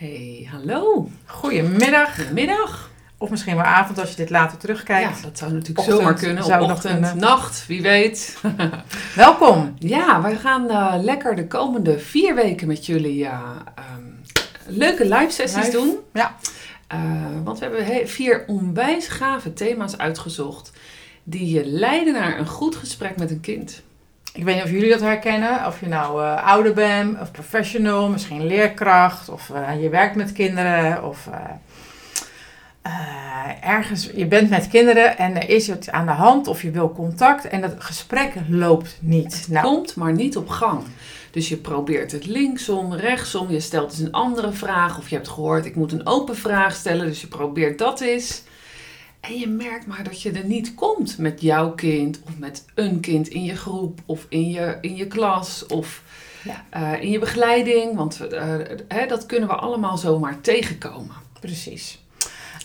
Hey, hallo. Goedemiddag. Goedemiddag. Of misschien wel avond als je dit later terugkijkt. Ja, dat zou natuurlijk zomaar kunnen. zou Op ochtend, nacht, wie weet. Welkom. ja, wij gaan eh, lekker de komende vier weken met jullie ehm, leuke live sessies Live. doen. Ja. Eh, want we hebben he- vier onwijs gave thema's uitgezocht. Die je leiden naar een goed gesprek met een kind. Ik weet niet of jullie dat herkennen. Of je nou eh, ouder bent of professional, misschien leerkracht. Of eh, je werkt met kinderen. Of eh, ergens, je bent met kinderen en er is iets aan de hand. Of je wil contact en dat gesprek loopt niet. Nou, Komt maar niet op gang. Dus je probeert het linksom, rechtsom. Je stelt eens een andere vraag. Of je hebt gehoord, ik moet een open vraag stellen. Dus je probeert dat eens. En je merkt maar dat je er niet komt met jouw kind. Of met een kind in je groep. Of in je, in je klas. Of Ja. eh, in je begeleiding. Want eh, hè, dat kunnen we allemaal zomaar tegenkomen. Precies.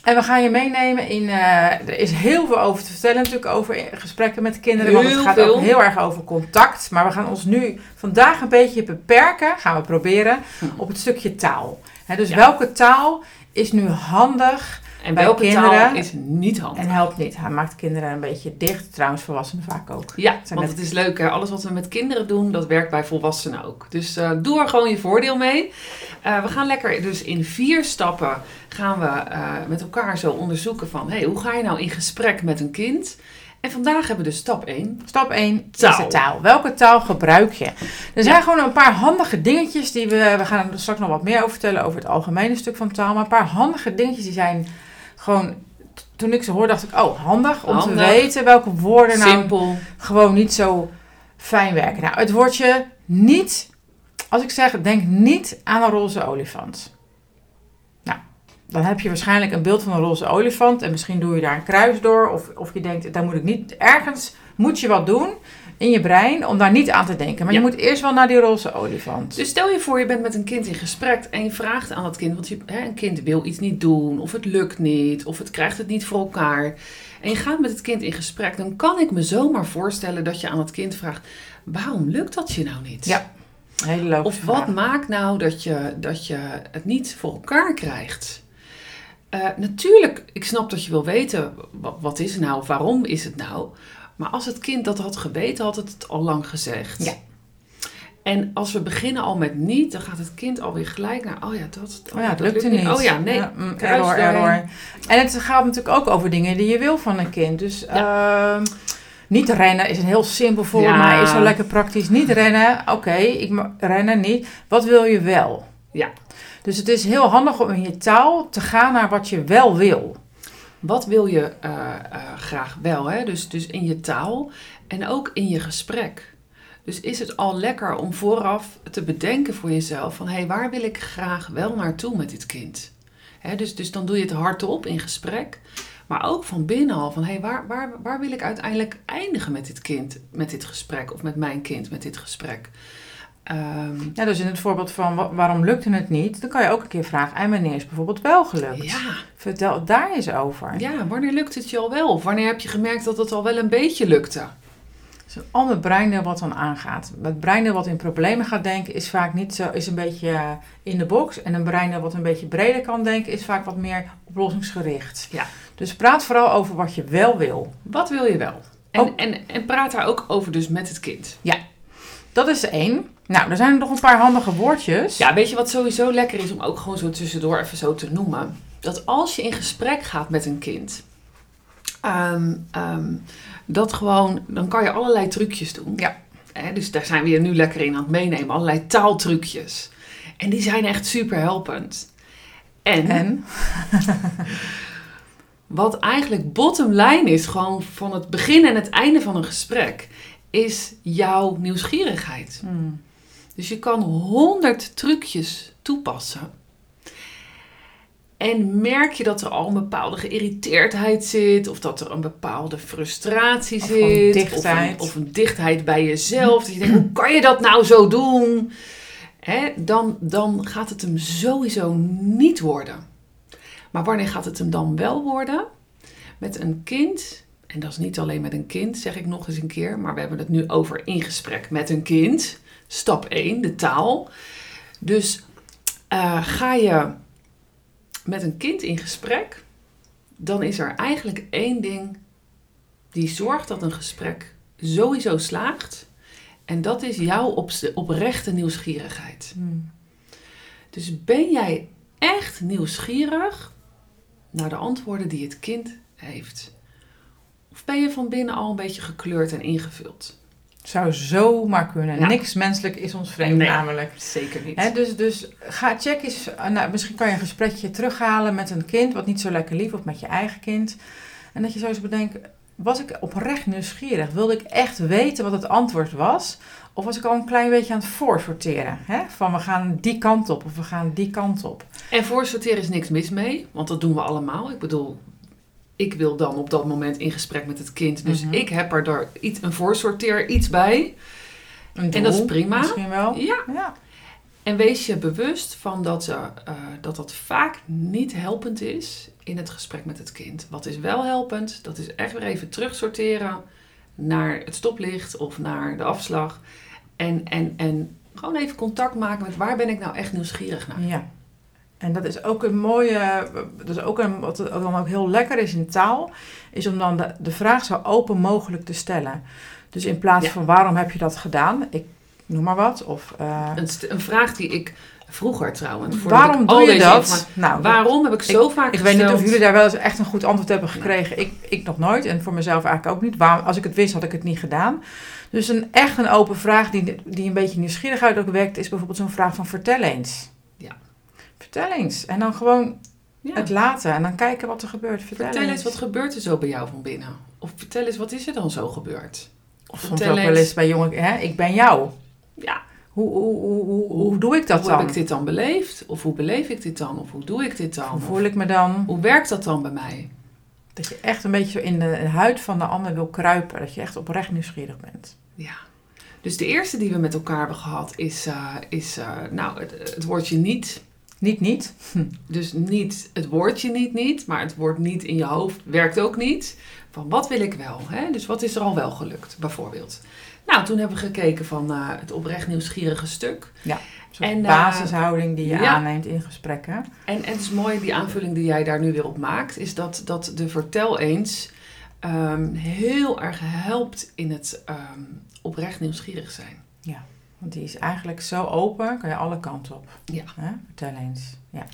En we gaan je meenemen in. eh, er is heel veel over te vertellen, natuurlijk, over gesprekken met kinderen. want het gaat veel. ook heel erg over contact. Maar we gaan ons nu vandaag een beetje beperken, gaan we proberen, Hm. op het stukje taal. Hè, dus Ja. welke taal is nu handig En Bij welke taal kinderen- is niet handig? en helpt niet? Hij maakt kinderen een beetje dicht, trouwens volwassenen vaak ook. Ja, Zijn want net- het is leuk. Hè? Alles wat we met kinderen doen, dat werkt bij volwassenen ook. Dus eh, doe er gewoon je voordeel mee. Eh, we gaan lekker dus in vier stappen gaan we eh, met elkaar zo onderzoeken van... Hey, hoe ga je nou in gesprek met een kind? En vandaag hebben we dus stap 1. Stap 1 is Taal. de taal. Welke taal gebruik je? Er zijn Ja. gewoon een paar handige dingetjes die we... We gaan er straks nog wat meer over vertellen over het algemene stuk van taal. Maar een paar handige dingetjes die zijn gewoon... Toen ik ze hoorde dacht ik, oh handig om Handig. te weten welke woorden nou Simpel. gewoon niet zo fijn werken. Nou, het woordje niet... Als ik zeg, denk niet aan een roze olifant. Nou, dan heb je waarschijnlijk een beeld van een roze olifant. En misschien doe je daar een kruis door. Of, of je denkt, daar moet ik niet... Ergens moet je wat doen in je brein om daar niet aan te denken. Maar Ja. je moet eerst wel naar die roze olifant. Dus stel je voor, je bent met een kind in gesprek en je vraagt aan dat kind, want je, hè, een kind wil iets niet doen, of het lukt niet, of het krijgt het niet voor elkaar. En je gaat met het kind in gesprek, dan kan ik me zomaar voorstellen dat je aan het kind vraagt, waarom lukt dat je nou niet? Ja, Hele Of wat vraag. maakt nou dat je, dat je het niet voor elkaar krijgt? Eh, natuurlijk, ik snap dat je wil weten, wat, wat is het nou, waarom is het nou? Maar als het kind dat had geweten, had het het al lang gezegd. Ja. En als we beginnen al met niet, dan gaat het kind alweer gelijk naar, oh ja, dat, Oh ja, het dat lukte niet. Oh ja, nee. mm, error, error. En het gaat natuurlijk ook over dingen die je wil van een kind. Dus ehm, niet rennen is een heel simpel voorbeeld, Ja. maar is zo lekker praktisch. Niet rennen, oké, ik rennen niet. Wat wil je wel? Ja. Dus het is heel handig om in je taal te gaan naar wat je wel wil. Wat wil je eh, eh, graag wel? Hè? Dus, dus in je taal en ook in je gesprek. Dus is het al lekker om vooraf te bedenken voor jezelf van hé, hey, waar wil ik graag wel naartoe met dit kind? Dus, dus dan doe je het hardop in gesprek. Maar ook van binnen al van hé, hey, waar, waar, waar wil ik uiteindelijk eindigen met dit kind, met dit gesprek? Of met mijn kind, met dit gesprek? Ehm, Ja, dus in het voorbeeld van wa- waarom lukte het niet, dan kan je ook een keer vragen, en wanneer is bijvoorbeeld wel gelukt? ja, Vertel daar eens over. ja, wanneer lukt het je al wel? Of wanneer heb je gemerkt dat het al wel een beetje lukte? Is een ander breindeel wat dan aangaat. Het breindeel wat in problemen gaat denken is vaak niet zo, is een beetje eh, in de box. En een breindeel wat een beetje breder kan denken is vaak wat meer oplossingsgericht. Ja. Dus praat vooral over wat je wel wil. Wat wil je wel? En, Oh. en, en praat daar ook over dus met het kind. Dat is één. Nou, er zijn nog een paar handige woordjes. Ja, weet je wat sowieso lekker is om ook gewoon zo tussendoor even zo te noemen? Dat als je in gesprek gaat met een kind, ehm, ehm, dat gewoon, dan kan je allerlei trucjes doen. Ja. Dus daar zijn we je nu lekker in aan het meenemen. Allerlei taaltrucjes. En die zijn echt super helpend. En, En? wat eigenlijk bottom line is, gewoon van het begin en het einde van een gesprek, is jouw nieuwsgierigheid. Hmm. Dus je kan honderd trucjes toepassen. En merk je dat er al een bepaalde geïrriteerdheid zit, of dat er een bepaalde frustratie Of zit. Of, een, of een dichtheid bij jezelf. Dat je denkt, hoe kan je dat nou zo doen? Hè, dan, dan gaat het hem sowieso niet worden. Maar wanneer gaat het hem dan wel worden? Met een kind, en dat is niet alleen met een kind, zeg ik nog eens een keer, maar we hebben het nu over in gesprek met een kind. Stap 1, de taal. Dus eh, ga je met een kind in gesprek, dan is er eigenlijk één ding die zorgt dat een gesprek sowieso slaagt. En dat is jouw op- oprechte nieuwsgierigheid. Hmm. Dus ben jij echt nieuwsgierig naar de antwoorden die het kind heeft? Of ben je van binnen al een beetje gekleurd en ingevuld? Zou zomaar kunnen. Ja. Niks menselijk is ons vreemd Nee. namelijk. Zeker niet. Dus, dus ga check eens. eh, Nou, misschien kan je een gesprekje terughalen met een kind wat niet zo lekker lief of met je eigen kind. En dat je zo eens bedenkt, was ik oprecht nieuwsgierig? Wilde ik echt weten wat het antwoord was? Of was ik al een klein beetje aan het voorsorteren? Hè? Van we gaan die kant op of we gaan die kant op. En voor sorteren is niks mis mee, want dat doen we allemaal. Ik bedoel, ik wil dan op dat moment in gesprek met het kind. Dus Mhm. ik heb er daar iets, een voorsorteer iets bij. En dat is prima. Misschien wel. Ja. Ja. En wees je bewust van dat, eh, eh, dat dat vaak niet helpend is in het gesprek met het kind. Wat is wel helpend? Dat is echt weer even terugsorteren naar het stoplicht of naar de afslag. En, en, en gewoon even contact maken met waar ben ik nou echt nieuwsgierig naar. Ja. En dat is ook een mooie, dat is ook een, wat dan ook heel lekker is in taal, is om dan de, de vraag zo open mogelijk te stellen. Dus in plaats Ja. van waarom heb je dat gedaan, ik noem maar wat, of eh, Een, een vraag die ik vroeger trouwens. waarom ik al doe je dat? Nou, Waarom heb ik zo vaak ik weet niet of jullie daar wel eens echt een goed antwoord hebben gekregen. Ik, ik nog nooit en voor mezelf eigenlijk ook niet. Waarom, als ik het wist, had ik het niet gedaan. Dus een echt een open vraag die, die een beetje nieuwsgierigheid ook wekt, is bijvoorbeeld zo'n vraag van vertel eens. Vertel eens. En dan gewoon Ja. het laten en dan kijken wat er gebeurt. Vertel, Vertel eens, wat gebeurt er zo bij jou van binnen? Of vertel eens, wat is er dan zo gebeurd? Of vertel soms ook wel eens. eens bij jongen, hè, ik ben jou. Ja, Hoe, hoe, hoe, hoe, hoe doe ik dat hoe dan? heb ik dit dan beleefd? Of hoe beleef ik dit dan? Of hoe doe ik dit dan? Hoe voel ik me dan? hoe werkt dat dan bij mij? Dat je echt een beetje zo in de huid van de ander wil kruipen. Dat je echt oprecht nieuwsgierig bent. Ja. Dus de eerste die we met elkaar hebben gehad is, eh, is eh, nou, het, het woordje niet. Niet, niet. Dus niet het woordje niet, niet, maar het woord niet in je hoofd werkt ook niet. Van wat wil ik wel? Hè? Dus wat is er al wel gelukt, bijvoorbeeld? Nou, toen hebben we gekeken van eh, het oprecht nieuwsgierige stuk. Zo'n En, eh, basishouding die je ja. aanneemt in gesprekken. En, en het is mooi, die aanvulling die jij daar nu weer op maakt, is dat, dat de vertel eens ehm, heel erg helpt in het ehm, oprecht nieuwsgierig zijn. Want die is eigenlijk zo open, kan je alle kanten op. Ja. Hè? Vertel eens. Ja.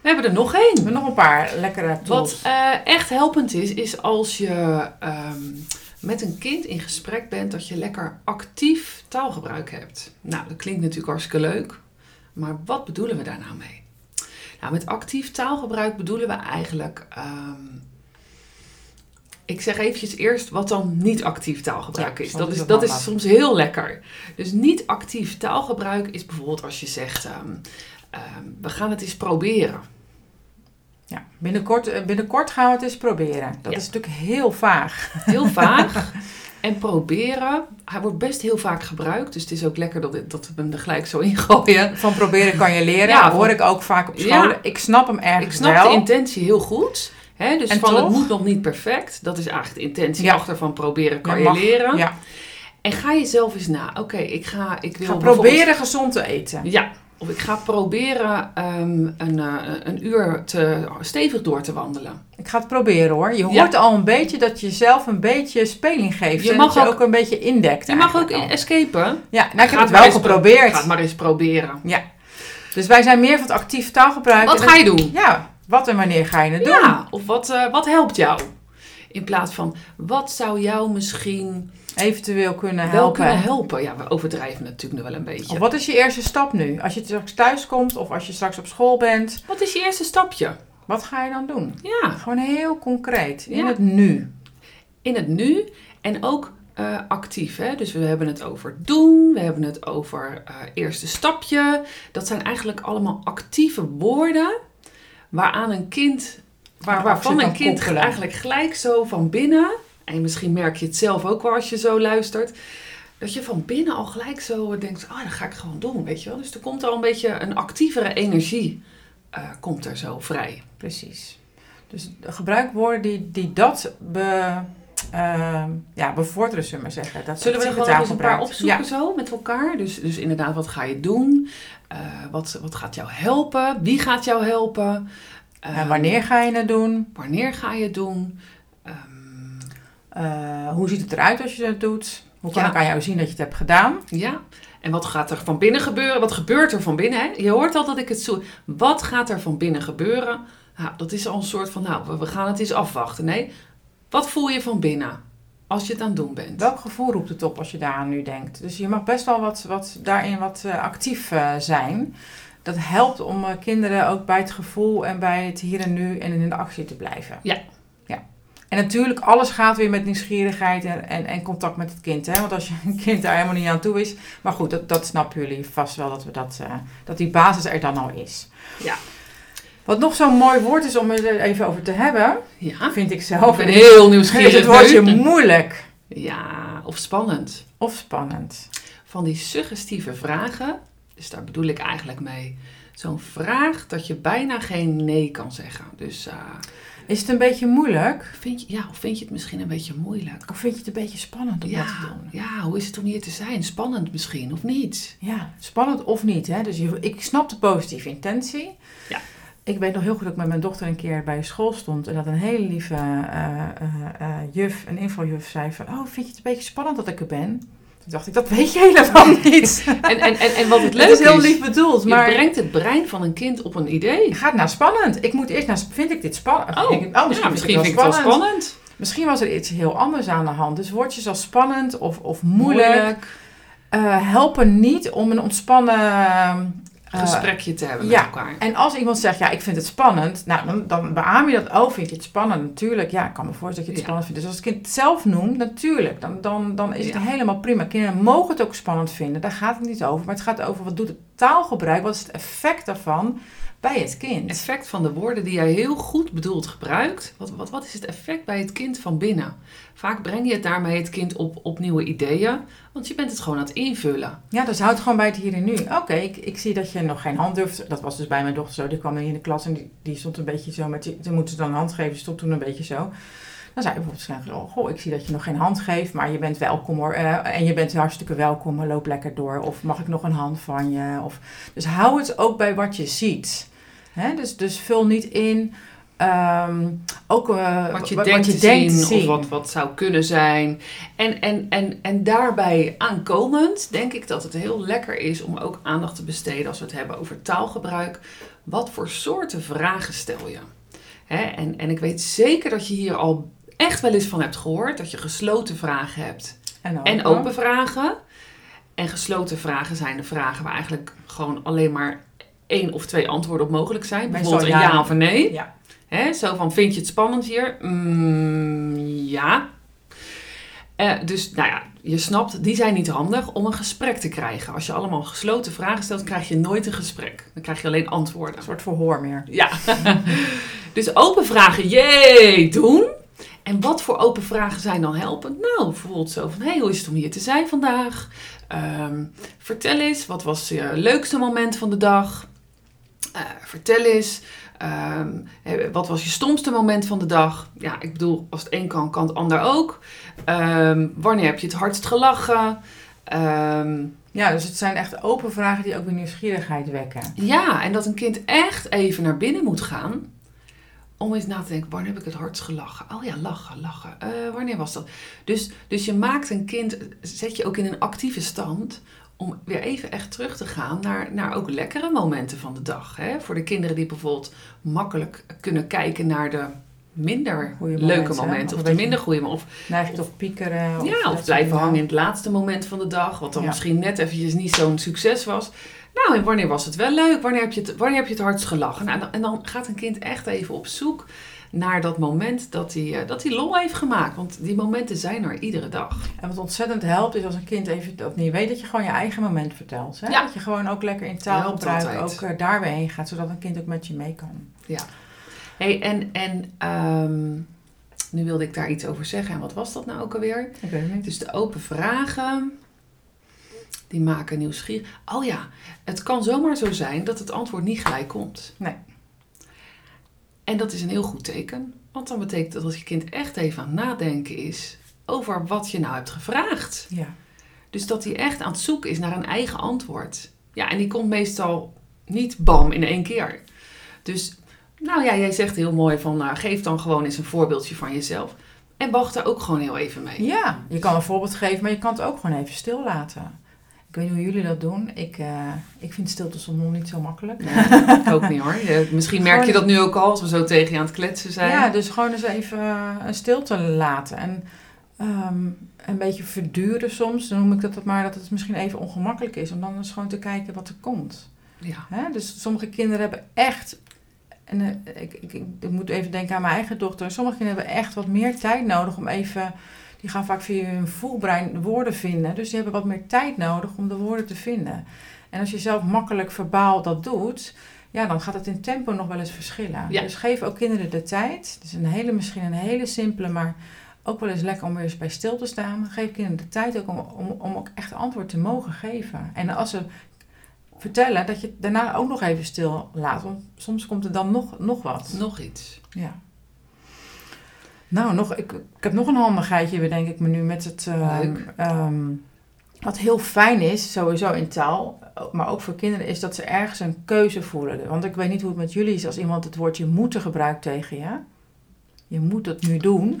We hebben er nog We één. hebben nog een paar lekkere tools. Wat eh, echt helpend is, is als je ehm, met een kind in gesprek bent, dat je lekker actief taalgebruik hebt. Nou, dat klinkt natuurlijk hartstikke leuk, maar wat bedoelen we daar nou mee? Nou, met actief taalgebruik bedoelen we eigenlijk. ehm, ik zeg eventjes eerst wat dan niet actief taalgebruik Ja, is. dat is dat is soms heel lekker. Dus niet actief taalgebruik is bijvoorbeeld als je zegt: ehm, ehm, we gaan het eens proberen. ja. binnenkort, eh, binnenkort gaan we het eens proberen. Dat Ja. is natuurlijk heel vaag. Heel vaag. En proberen. Hij wordt best heel vaak gebruikt. Dus het is ook lekker dat, het- dat we hem er gelijk zo in gooien. Van proberen kan je leren. Ja, Ja, van- hoor ik ook vaak op Ja. scholen. Ik snap hem ergens Ik snap wel. de intentie heel goed. Hè? Dus En van het moet nog niet perfect. Dat is eigenlijk de intentie Ja. achter van proberen kan Je leren. Ja. En ga jezelf eens na. Oké, ik ga... Ik wil Ga proberen gezond te eten. Ja. Of ik ga proberen ehm, een, eh, een uur te, stevig door te wandelen. Ik ga het proberen hoor. Je hoort al een beetje dat je zelf een beetje speling geeft. Je en mag dat je ook- ook een beetje indekt. Je mag ook al. escapen. Ja, nou, ik heb het wel geprobeerd. Ga het maar eens proberen. Ja. Dus wij zijn meer van het actief taalgebruik. Wat ga je doen? Ja, wat en wanneer ga je het doen? Ja, of wat, eh, wat helpt jou? In plaats van, wat zou jou misschien Eventueel kunnen wel helpen. kunnen helpen? Ja, we overdrijven natuurlijk nu wel een beetje. Of wat is je eerste stap nu? Als je straks thuis komt of als je straks op school bent, Wat is je eerste stapje? wat ga je dan doen? Ja, Gewoon heel concreet, in Ja. het nu. in het nu en ook eh, actief. Hè? Dus we hebben het over doen, we hebben het over eh, eerste stapje. Dat zijn eigenlijk allemaal actieve woorden waaraan een kind, waar, waarvan een kind koppelen. eigenlijk gelijk zo van binnen, en misschien merk je het zelf ook wel als je zo luistert, dat je van binnen al gelijk zo denkt, ah, dat ga ik gewoon doen, weet je wel. Dus er komt al een beetje een actievere energie, eh, komt er zo vrij. Precies. Dus gebruik woorden die, die dat be, ehm, ja, bevorderen, zullen we maar zeggen. Dat Zullen we er gewoon eens een paar opzoeken zo met elkaar? Dus, dus inderdaad, wat ga je doen? Eh, wat, wat gaat jou helpen? Wie gaat jou helpen? en Ehm, wanneer ga je het doen? Wanneer ga je het doen? Eh, hoe ziet het eruit als je het doet? Hoe kan Ja. ik aan jou zien dat je het hebt gedaan? ja. En wat gaat er van binnen gebeuren? Wat gebeurt er van binnen? Hè? Je hoort al dat ik het zo. Wat gaat er van binnen gebeuren? Nou, dat is al een soort van, nou, we- we gaan het eens afwachten. Nee, wat voel je van binnen als je het aan het doen bent? Welk gevoel roept het op als je daar aan nu denkt? Dus je mag best wel wat, wat, daarin wat eh, actief eh, zijn. Dat helpt om eh, kinderen ook bij het gevoel en bij het hier en nu en in de actie te blijven. Ja. ja. En natuurlijk, alles gaat weer met nieuwsgierigheid en, en, en contact met het kind. Hè? Want als je een kind daar helemaal niet aan toe is. Maar goed, dat, dat snappen jullie vast wel dat, we dat, dat die basis er dan al is. Ja. Wat nog zo'n mooi woord is om het er even over te hebben, Ja, vind ik ik zelf. ben heel is nieuwsgierig. het woordje moeilijk Ja, of spannend. of spannend. Van die suggestieve vragen, dus daar bedoel ik eigenlijk mee. Zo'n vraag dat je bijna geen nee kan zeggen. Dus eh, Is het een beetje moeilijk? vind, je, ja, of vind je het misschien een beetje moeilijk? Of vind je het een beetje spannend om dat te doen? ja, hoe is het om hier te zijn? Spannend misschien, of niet? Ja, spannend of niet. Hè? Dus je, ik snap de positieve intentie. Ja. Ik weet nog heel goed dat ik met mijn dochter een keer bij school stond. En dat een hele lieve eh, eh, juf, een invaljuf, zei van... Oh, vind je het een beetje spannend dat ik er ben? Toen dacht ik, dat weet je helemaal niet. En, en, en, en wat het leuk Het is heel is, lief bedoeld, je maar... brengt het brein van een kind op een idee. Gaat naar spannend. Ik moet eerst naar... Vind ik dit spannend? Oh, ik, oh misschien, ja, vind ik misschien het wel vind ik het wel spannend. spannend. Misschien was er iets heel anders aan de hand. Dus woordjes als spannend of, of moeilijk, eh, helpen niet om een ontspannen... eh, gesprekje te hebben ja. met elkaar. En als iemand zegt, ja, ik vind het spannend, nou, dan, dan beaam je dat, oh, vind je het spannend? Natuurlijk, ja, ik kan me voorstellen dat je het Ja. spannend vindt. Dus als het kind het zelf noemt, natuurlijk, dan, dan, dan is het Ja. helemaal prima. Kinderen mogen het ook spannend vinden, daar gaat het niet over. Maar het gaat over, wat doet het taalgebruik, wat is het effect daarvan bij het kind? effect van de woorden die jij heel goed bedoeld gebruikt. Wat, wat, wat is het effect bij het kind van binnen? Vaak breng je het daarmee het kind op, op nieuwe ideeën, want je bent het gewoon aan het invullen. Ja, dus houd gewoon bij het hier en nu. Oké, ik, ik zie dat je nog geen hand durft. Dat was dus bij mijn dochter zo. Die kwam in de klas en die, die stond een beetje zo met... die- Toen moeten ze dan een hand geven, stond toen een beetje zo. Dan zei je bijvoorbeeld oh, goh, ik zie dat je nog geen hand geeft, maar je bent welkom hoor. Eh, en je bent hartstikke welkom, loop lekker door. Of mag ik nog een hand van je? Of, dus hou het ook bij wat je ziet. Hè? Dus, dus vul niet in... ehm, ook eh, Wat je denkt te zien, of wat, wat zou kunnen zijn. En, en, en, en daarbij aankomend denk ik dat het heel lekker is om ook aandacht te besteden als we het hebben over taalgebruik. Wat voor soorten vragen stel je? Hè, en, en ik weet zeker dat je hier al echt wel eens van hebt gehoord, dat je gesloten vragen hebt En, en open vragen. En gesloten vragen zijn de vragen waar eigenlijk gewoon alleen maar één of twee antwoorden op mogelijk zijn. Bijvoorbeeld een ja. ja of een nee. Ja. Hè, zo van, vind je het spannend hier? Mm, ja. Eh, dus, nou ja, je snapt, die zijn niet handig om een gesprek te krijgen. Als je allemaal gesloten vragen stelt, krijg je nooit een gesprek. Dan krijg je alleen antwoorden. Een soort verhoor meer. Ja. dus open vragen, jee, doen. En wat voor open vragen zijn dan helpend? Nou, bijvoorbeeld zo van, hey, hoe is het om hier te zijn vandaag? Ehm, vertel eens, wat was je leukste moment van de dag? Eh, vertel eens, ehm, eh, wat was je stomste moment van de dag? Ja, ik bedoel, als het een kan, kan het ander ook. Ehm, wanneer heb je het hardst gelachen? Ehm, Ja, dus het zijn echt open vragen die ook weer nieuwsgierigheid wekken. ja, en dat een kind echt even naar binnen moet gaan. Om eens na te denken, wanneer heb ik het hardst gelachen? Oh ja, lachen, lachen. Eh, wanneer was dat? Dus, dus je maakt een kind, zet je ook in een actieve stand... om weer even echt terug te gaan naar, naar ook lekkere momenten van de dag. Hè? Voor de kinderen die bijvoorbeeld makkelijk kunnen kijken naar de minder leuke momenten. Of Of de minder goede momenten. Of je tot piekeren? ja, dat of blijven hangen in het laatste moment van de dag, wat dan Ja. misschien net eventjes niet zo'n succes was. Nou, en wanneer was het wel leuk? Wanneer heb je het, wanneer heb je het hardst gelachen? Nou, en dan- en dan gaat een kind echt even op zoek naar dat moment dat hij, eh, dat hij lol heeft gemaakt. Want die momenten zijn er iedere dag. En wat ontzettend helpt is als een kind even dat niet weet, dat je gewoon je eigen moment vertelt. Hè? Ja. Dat je gewoon ook lekker in Helpt taalgebruik ook uh, daar weer heen gaat, zodat een kind ook met je mee kan. Hey, en en ehm, nu wilde ik daar iets over zeggen. En wat was dat nou ook alweer? Ik weet het niet. Dus de open vragen, die maken nieuwsgierig. Oh ja, het kan zomaar zo zijn dat het antwoord niet gelijk komt. Nee. En dat is een heel goed teken. Want dan betekent dat dat je kind echt even aan het nadenken is over wat je nou hebt gevraagd. Ja. Dus dat hij echt aan het zoeken is naar een eigen antwoord. Ja, en die komt meestal niet bam in één keer. Dus Nou ja, jij zegt heel mooi van nou, geef dan gewoon eens een voorbeeldje van jezelf. En wacht er ook gewoon heel even mee. Ja, je kan een voorbeeld geven, maar je kan het ook gewoon even stil laten. Ik weet niet hoe jullie dat doen. Ik, uh, ik vind stilte soms nog niet zo makkelijk. Nee, ook niet hoor. Je, misschien merk je dat nu ook al als we zo tegen je aan het kletsen zijn. Ja, dus gewoon eens even een stilte laten. En um, een beetje verduren soms. Dan noem ik dat maar dat het misschien even ongemakkelijk is. Om dan eens gewoon te kijken wat er komt. Ja. Hè? Dus sommige kinderen hebben echt... En uh, ik, ik, ik, moet even denken aan mijn eigen dochter. Sommige kinderen hebben echt wat meer tijd nodig om even... Die gaan vaak via hun voelbrein woorden vinden. Dus die hebben wat meer tijd nodig om de woorden te vinden. En als je zelf makkelijk verbaal dat doet... Ja, dan gaat het in tempo nog wel eens verschillen. Ja. Dus geef ook kinderen de tijd. Het is een hele, misschien een hele simpele, maar ook wel eens lekker om weer eens bij stil te staan. Geef kinderen de tijd ook om, om, om ook echt antwoord te mogen geven. En als ze vertellen, dat je het daarna ook nog even stil laat. Want soms komt er dan nog, nog wat. Nog iets. Ja. Nou, nog, ik, ik heb nog een handigheidje, bedenk ik me nu, met het... Leuk. Um, wat heel fijn is, sowieso in taal, maar ook voor kinderen, is dat ze ergens een keuze voelen. Want ik weet niet hoe het met jullie is als iemand het woordje moeten gebruikt tegen je je moet het nu doen.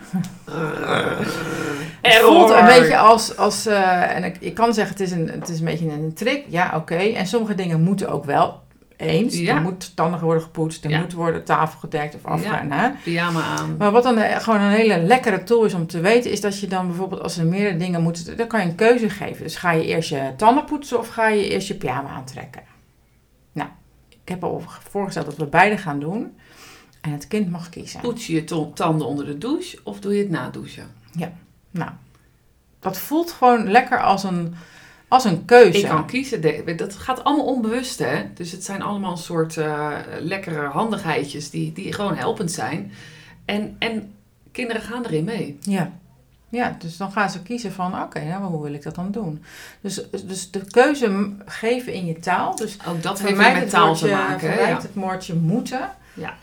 Het voelt een beetje als, als uh, en ik, ik kan zeggen, het is een, het is een beetje een trick. Ja, oké. Okay. En sommige dingen moeten ook wel eens. Ja. Er moet tanden worden gepoetst, er Ja. moet worden tafel gedekt of afgaan. Hè? Pyjama aan. Maar wat dan eh, gewoon een hele lekkere tool is om te weten, is dat je dan bijvoorbeeld als er meerdere dingen moeten, dan kan je een keuze geven. Dus ga je eerst je tanden poetsen of ga je eerst je pyjama aantrekken? Nou, ik heb al voorgesteld dat we beide gaan doen. En het kind mag kiezen. Poets je je tanden onder de douche of doe je het na douchen? Nou, dat voelt gewoon lekker als een, als een keuze. Ik kan kiezen. Dat gaat allemaal onbewust, hè? Dus het zijn allemaal een soort eh, lekkere handigheidjes die, die gewoon helpend zijn. En, en kinderen gaan erin mee. Ja. Ja, dus dan gaan ze kiezen van, oké, nou, maar hoe wil ik dat dan doen? Dus, dus de keuze geven in je taal. Dus Ook dat heeft mij met taal te maken. Mij Ja. het woordje moeten. Ja.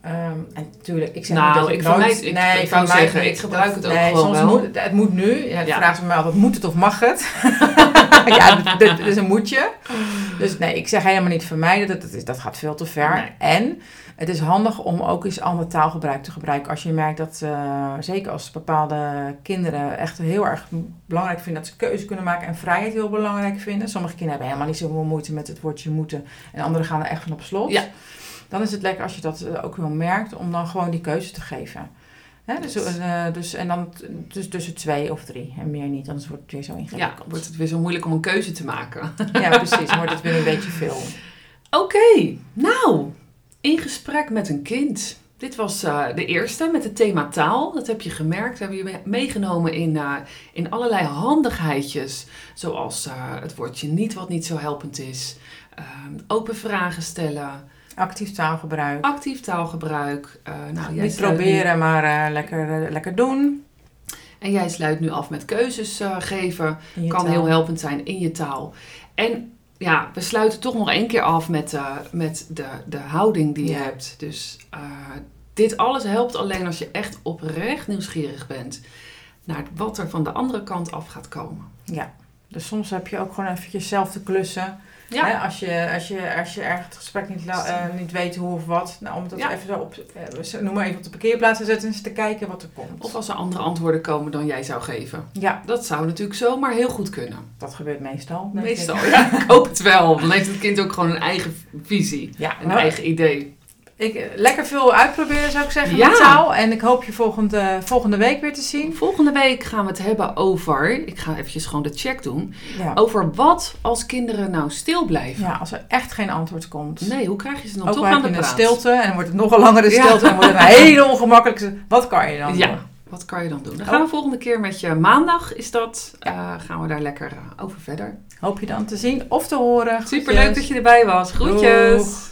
Ehm, en natuurlijk, ik zeg Nou, niet dat ik- nooit- mij- ik- nee, ik mij zeggen, ik gebruik het ook nee, gewoon soms wel. Moet, het moet nu. Ja, Ja. vraagt ze me altijd, moet het of mag het? ja, dit is een moetje. Dus nee, ik zeg helemaal niet vermijden. Dat, dat, dat gaat veel te ver. Nee. En het is handig om ook eens ander taalgebruik te gebruiken. Als je merkt dat, eh, zeker als bepaalde kinderen echt heel erg belangrijk vinden dat ze keuze kunnen maken en vrijheid heel belangrijk vinden. Sommige kinderen hebben helemaal niet zoveel moeite met het woordje moeten. En anderen gaan er echt van op slot. Ja. Dan is het lekker als je dat eh, ook wel merkt om dan gewoon die keuze te geven. Hè, dus, eh, dus, en dan dus tussen twee of drie en meer niet, anders wordt het weer zo Ja, ingewikkeld. wordt het weer zo moeilijk om een keuze te maken. Ja, precies. Wordt het weer een beetje veel. Oké, nou, in gesprek met een kind. Dit was eh, de eerste met het thema taal. Dat heb je gemerkt. We hebben je me- meegenomen in, eh, in allerlei handigheidjes. Zoals het woordje niet wat niet zo helpend is. Ehm, open vragen stellen. Actief taalgebruik. Actief taalgebruik. Eh, nou, jij Niet nu- proberen, maar eh, lekker, eh, lekker doen. en jij sluit nu af met keuzes geven. kan taal. heel helpend zijn in je taal. En ja, we sluiten toch nog één keer af met, met de, de houding die je Ja. hebt. Dus dit alles helpt alleen als je echt oprecht nieuwsgierig bent naar wat er van de andere kant af gaat komen. Ja. Dus soms heb je ook gewoon eventjes zelf te klussen. Ja, Hè, als, je, als, je, als je ergens het gesprek niet, eh, niet weet hoe of wat. Nou, om dat Ja. even zo op, eh, noem maar even op de parkeerplaats te zetten en eens te kijken wat er komt. of als er andere antwoorden komen dan jij zou geven. Ja, Dat zou natuurlijk zomaar heel goed kunnen. dat gebeurt meestal. ik. Meestal, ja, ik hoop het wel. Dan heeft het kind ook gewoon een eigen visie, Ja, een maar eigen idee. Ik, eh, lekker veel uitproberen zou ik zeggen Ja. met taal. En ik hoop je volgende, volgende week weer te zien. Volgende week gaan we het hebben over, ik ga eventjes gewoon de check doen, Ja. over wat als kinderen nou stil blijven. ja, als er echt geen antwoord komt. Nee, hoe krijg je ze dan Ook toch aan de je een praat? stilte en dan wordt het nog een langere Ja. stilte en wordt het een hele ongemakkelijke... Wat kan je dan Ja, doen? wat kan je dan doen? Dan Oh. gaan we volgende keer met je maandag, is dat, eh, gaan we daar lekker eh, over verder. Hoop je dan te zien of te horen. Super leuk dat je erbij was. Groetjes! Doeg.